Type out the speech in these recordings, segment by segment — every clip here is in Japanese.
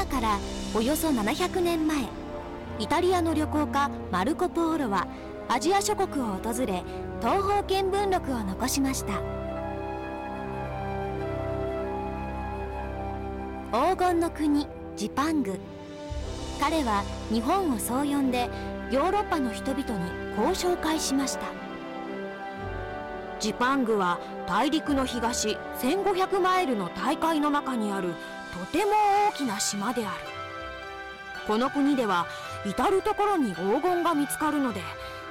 今からおよそ700年前イタリアの旅行家マルコ・ポーロはアジア諸国を訪れ東方見聞録を残しました。黄金の国ジパング。彼は日本をそう呼んでヨーロッパの人々にこう紹介しました。ジパングは大陸の東1500マイルの大海の中にあるとても大きな島である。この国では至る所に黄金が見つかるので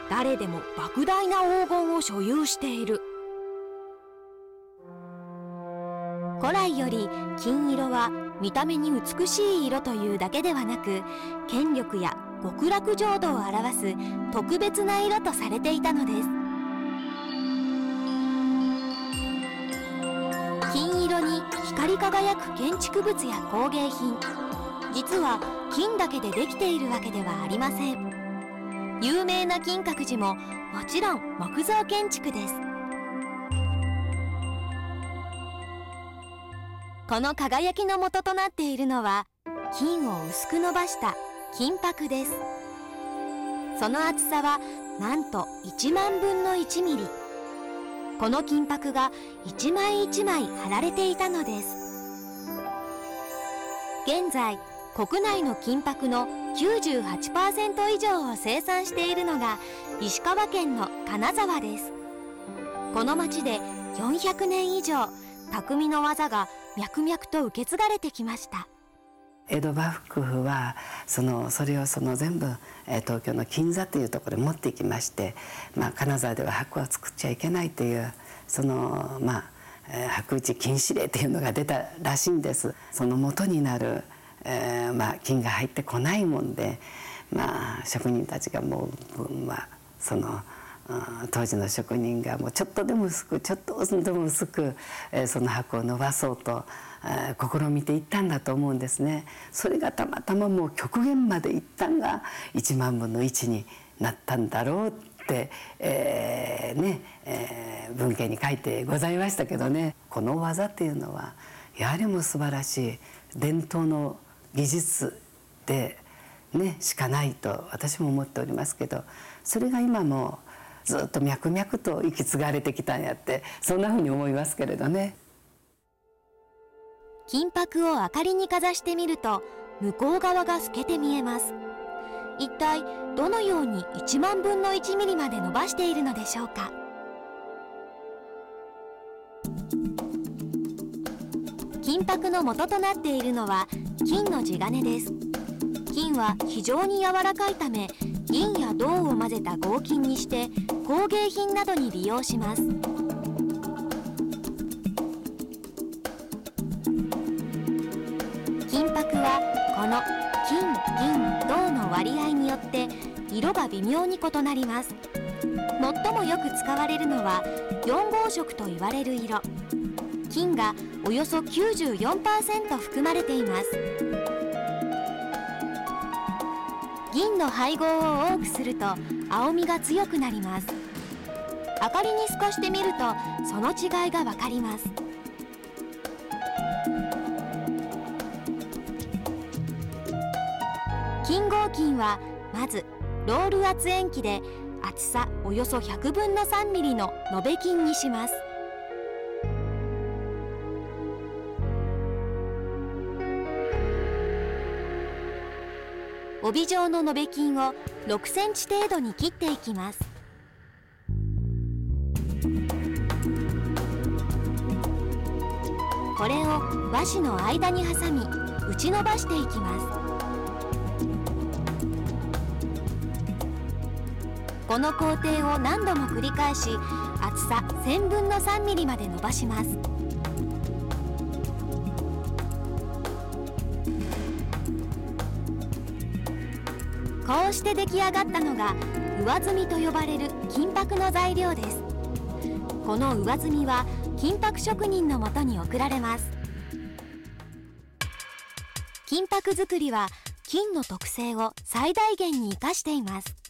誰でも莫大な黄金を所有している。古来より金色は見た目に美しい色というだけではなく権力や極楽浄土を表す特別な色とされていたのです。光り輝く建築物や工芸品。実は金だけでできているわけではありません。有名な金閣寺ももちろん木造建築です。この輝きの元となっているのは金を薄く伸ばした金箔です。その厚さはなんと1万分の1ミリ。この金箔が一枚一枚貼られていたのです。現在国内の金箔の98%以上を生産しているのが石川県の金沢です。この町で400年以上匠の技が脈々と受け継がれてきました。江戸幕府はそのそれをその全部東京の金座というところに持ってきまして、まあ、金沢では箔は作っちゃいけないというそのまあ箔打ち禁止令というのが出たらしいんです。その元になるえー、まあ、金が入ってこないもんで、まあ、職人たちがもう、まあ、その当時の職人がもうちょっとでも薄くちょっとでも薄く、えー、その箱を伸ばそうと、試みていったんだと思うんですね。それがたまたまもう極限までいったんが1万分の1になったんだろうって、えー、ね、えー、文献に書いてございましたけどねこの技っていうのはやはりも素晴らしい伝統の技術で、ね、しかないと私も思っておりますけどそれが今もずっと脈々と引き継がれてきたんやってそんなふうに思いますけれどね。金箔を明かりにかざしてみると向こう側が透けて見えます。一体どのように1万分の1ミリまで伸ばしているのでしょうか？金箔の元となっているのは金の地金です。金は非常に柔らかいため銀や銅を混ぜた合金にして工芸品などに利用します。金銀銅の割合によって色が微妙に異なります。最もよく使われるのは4号色と言われる色。金がおよそ94%含まれています。銀の配合を多くすると青みが強くなります。明かりに透かしてみるとその違いがわかります。金合金はまずロール圧延機で厚さおよそ100分の3ミリの延べ金にします。帯状の延べ金を6センチ程度に切っていきます。これを和紙の間に挟み打ち伸ばしていきます。この工程を何度も繰り返し厚さ1000分の3ミリまで伸ばします。こうして出来上がったのが上積みと呼ばれる金箔の材料です。この上積みは金箔職人のもとに送られます。金箔作りは金の特性を最大限に生かしています。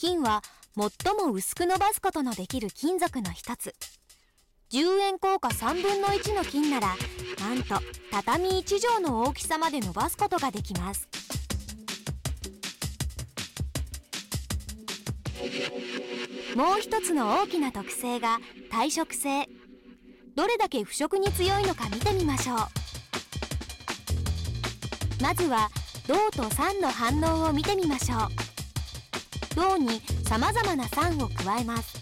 金は最も薄く伸ばすことのできる金属の一つ。10円硬貨3分の1の金ならなんと畳1畳の大きさまで伸ばすことができます。もう一つの大きな特性が耐食性。どれだけ腐食に強いのか見てみましょう。まずは銅と酸の反応を見てみましょう。銅にさまざまな酸を加えます。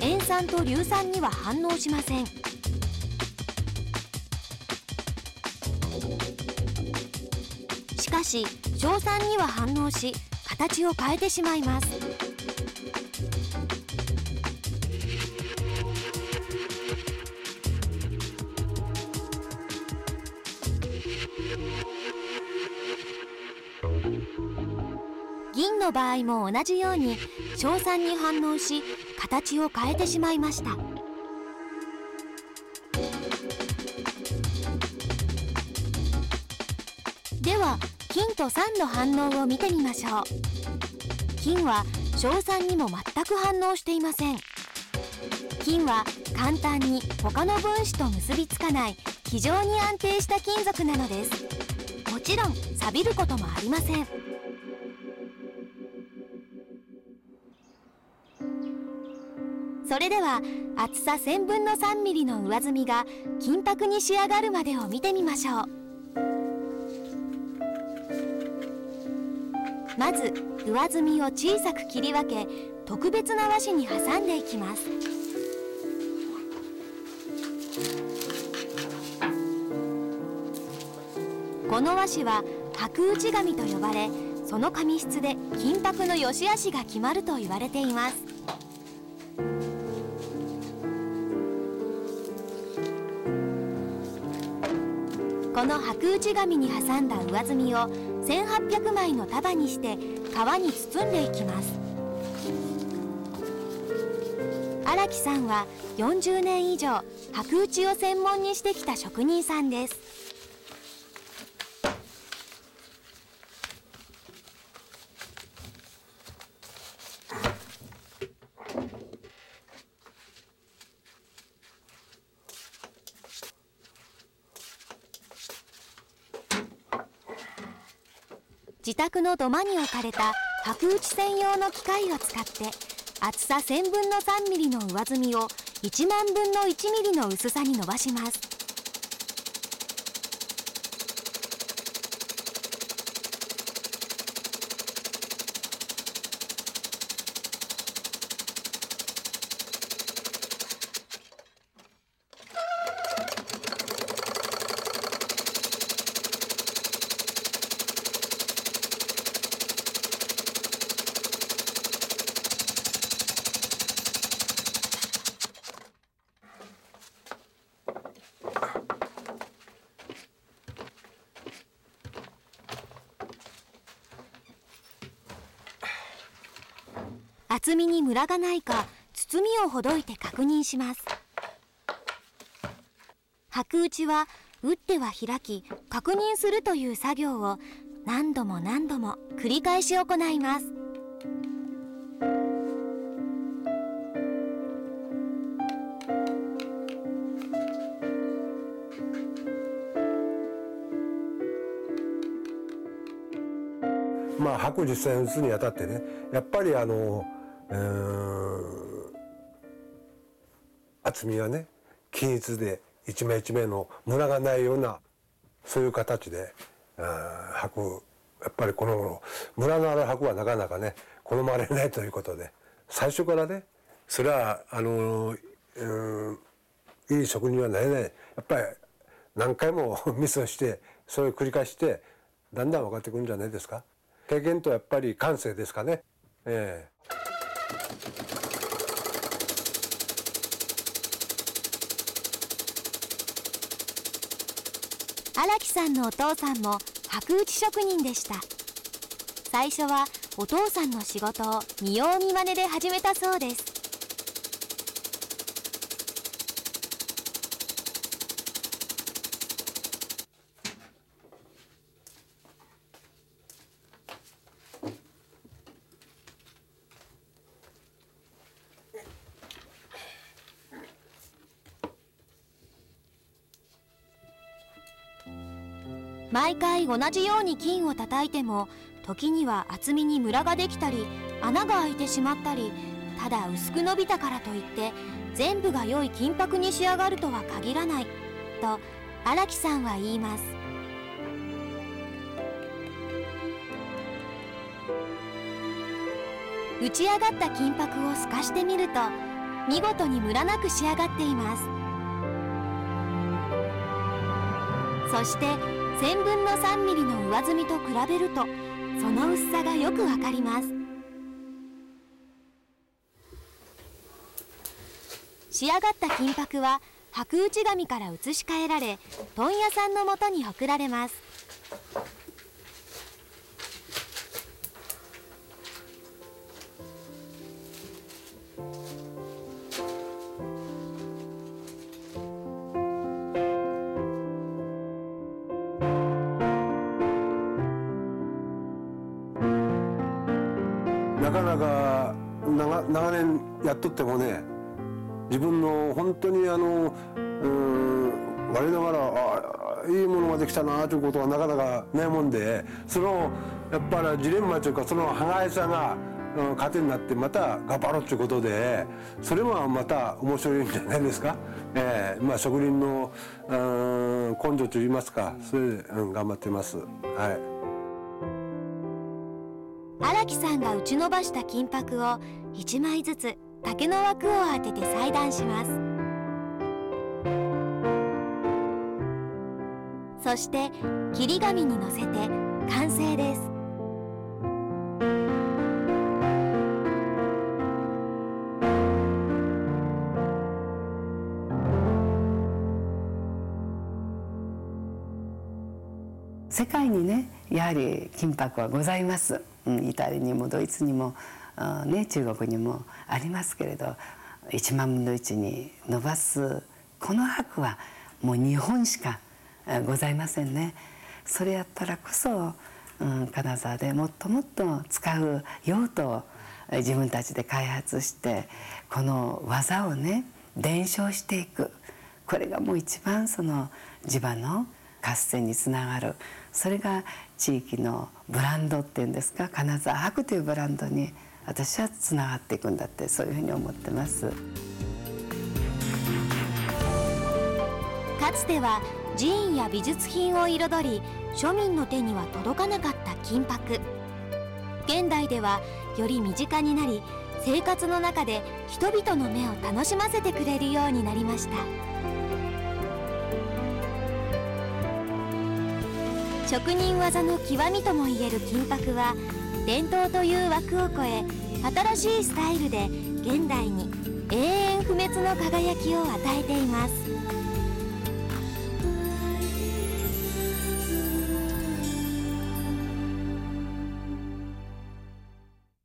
塩酸と硫酸には反応しません。しかし硝酸には反応し形を変えてしまいます。場合も同じように硝酸に反応し形を変えてしまいました。では金と酸の反応を見てみましょう。金は硝酸にも全く反応していません。金は簡単に他の分子と結びつかない非常に安定した金属なのです。もちろん錆びることもありません。それでは厚さ1000分の3ミリの上澄みが金箔に仕上がるまでを見てみましょう。まず上澄みを小さく切り分け特別な和紙に挟んでいきます。この和紙は白打ち紙と呼ばれその紙質で金箔の良し悪しが決まると言われています。この白打紙に挟んだ上積みを1800枚の束にして皮に包んでいきます。荒木さんは40年以上白打ちを専門にしてきた職人さんです。の土間に置かれた白打ち専用の機械を使って厚さ1000分の3ミリの上積みを1万分の1ミリの薄さに伸ばします。厚みにムラがないか包みをほどいて確認します。白打ちは打っては開き確認するという作業を何度も何度も繰り返し行います。まあ白実践打つにあたってねやっぱりあの厚みがね均一で一枚一枚のムラがないようなそういう形で箔やっぱりこの頃ムラのある箔はなかなかね好まれないということで最初からねそれはあのいい職人はなれない。やっぱり何回も ミスをしてそれを繰り返してだんだん分かってくるんじゃないですか。経験とやっぱり感性ですかね。ええ。荒木さんのお父さんも白打ち職人でした。最初はお父さんの仕事を見よう見まねで始めたそうです。毎回同じように金を叩いても時には厚みにムラができたり穴が開いてしまったりただ薄く伸びたからといって全部が良い金箔に仕上がるとは限らないと荒木さんは言います。打ち上がった金箔を透かしてみると見事にムラなく仕上がっています。そして1000分の3ミリの上積みと比べるとその薄さがよくわかります。仕上がった金箔は白内紙から移し替えられ問屋さんのもとに送られます。とってもね自分の本当にあのうん我ながらあいいものができたなということはなかなかないもんでそのやっぱりジレンマというかその歯がゆさがうん糧になってまた頑張ろうということでそれはまた面白いんじゃないですか、えーまあ、職人のうん根性といいますかそれで、うん、頑張ってます。はい荒木さんが打ち伸ばした金箔を1枚ずつ竹の枠を当てて裁断します。そして切り紙にのせて完成です。世界にねやはり金箔はございます、うん、イタリアにもドイツにも、ね、中国にもありますけれど1万分の1に伸ばすこの箔はもう日本しかございませんね。それやったらこそ、うん、金沢でもっともっと使う用途を自分たちで開発してこの技をね伝承していくこれがもう一番その地場の合戦につながるそれが地域のブランドっていうんですか金沢博というブランドに私はつながっていくんだってそういうふうに思ってます。かつては寺院や美術品を彩り庶民の手には届かなかった金箔現代ではより身近になり生活の中で人々の目を楽しませてくれるようになりました職人技の極みともいえる金箔は伝統という枠を超え新しいスタイルで現代に永遠不滅の輝きを与えています。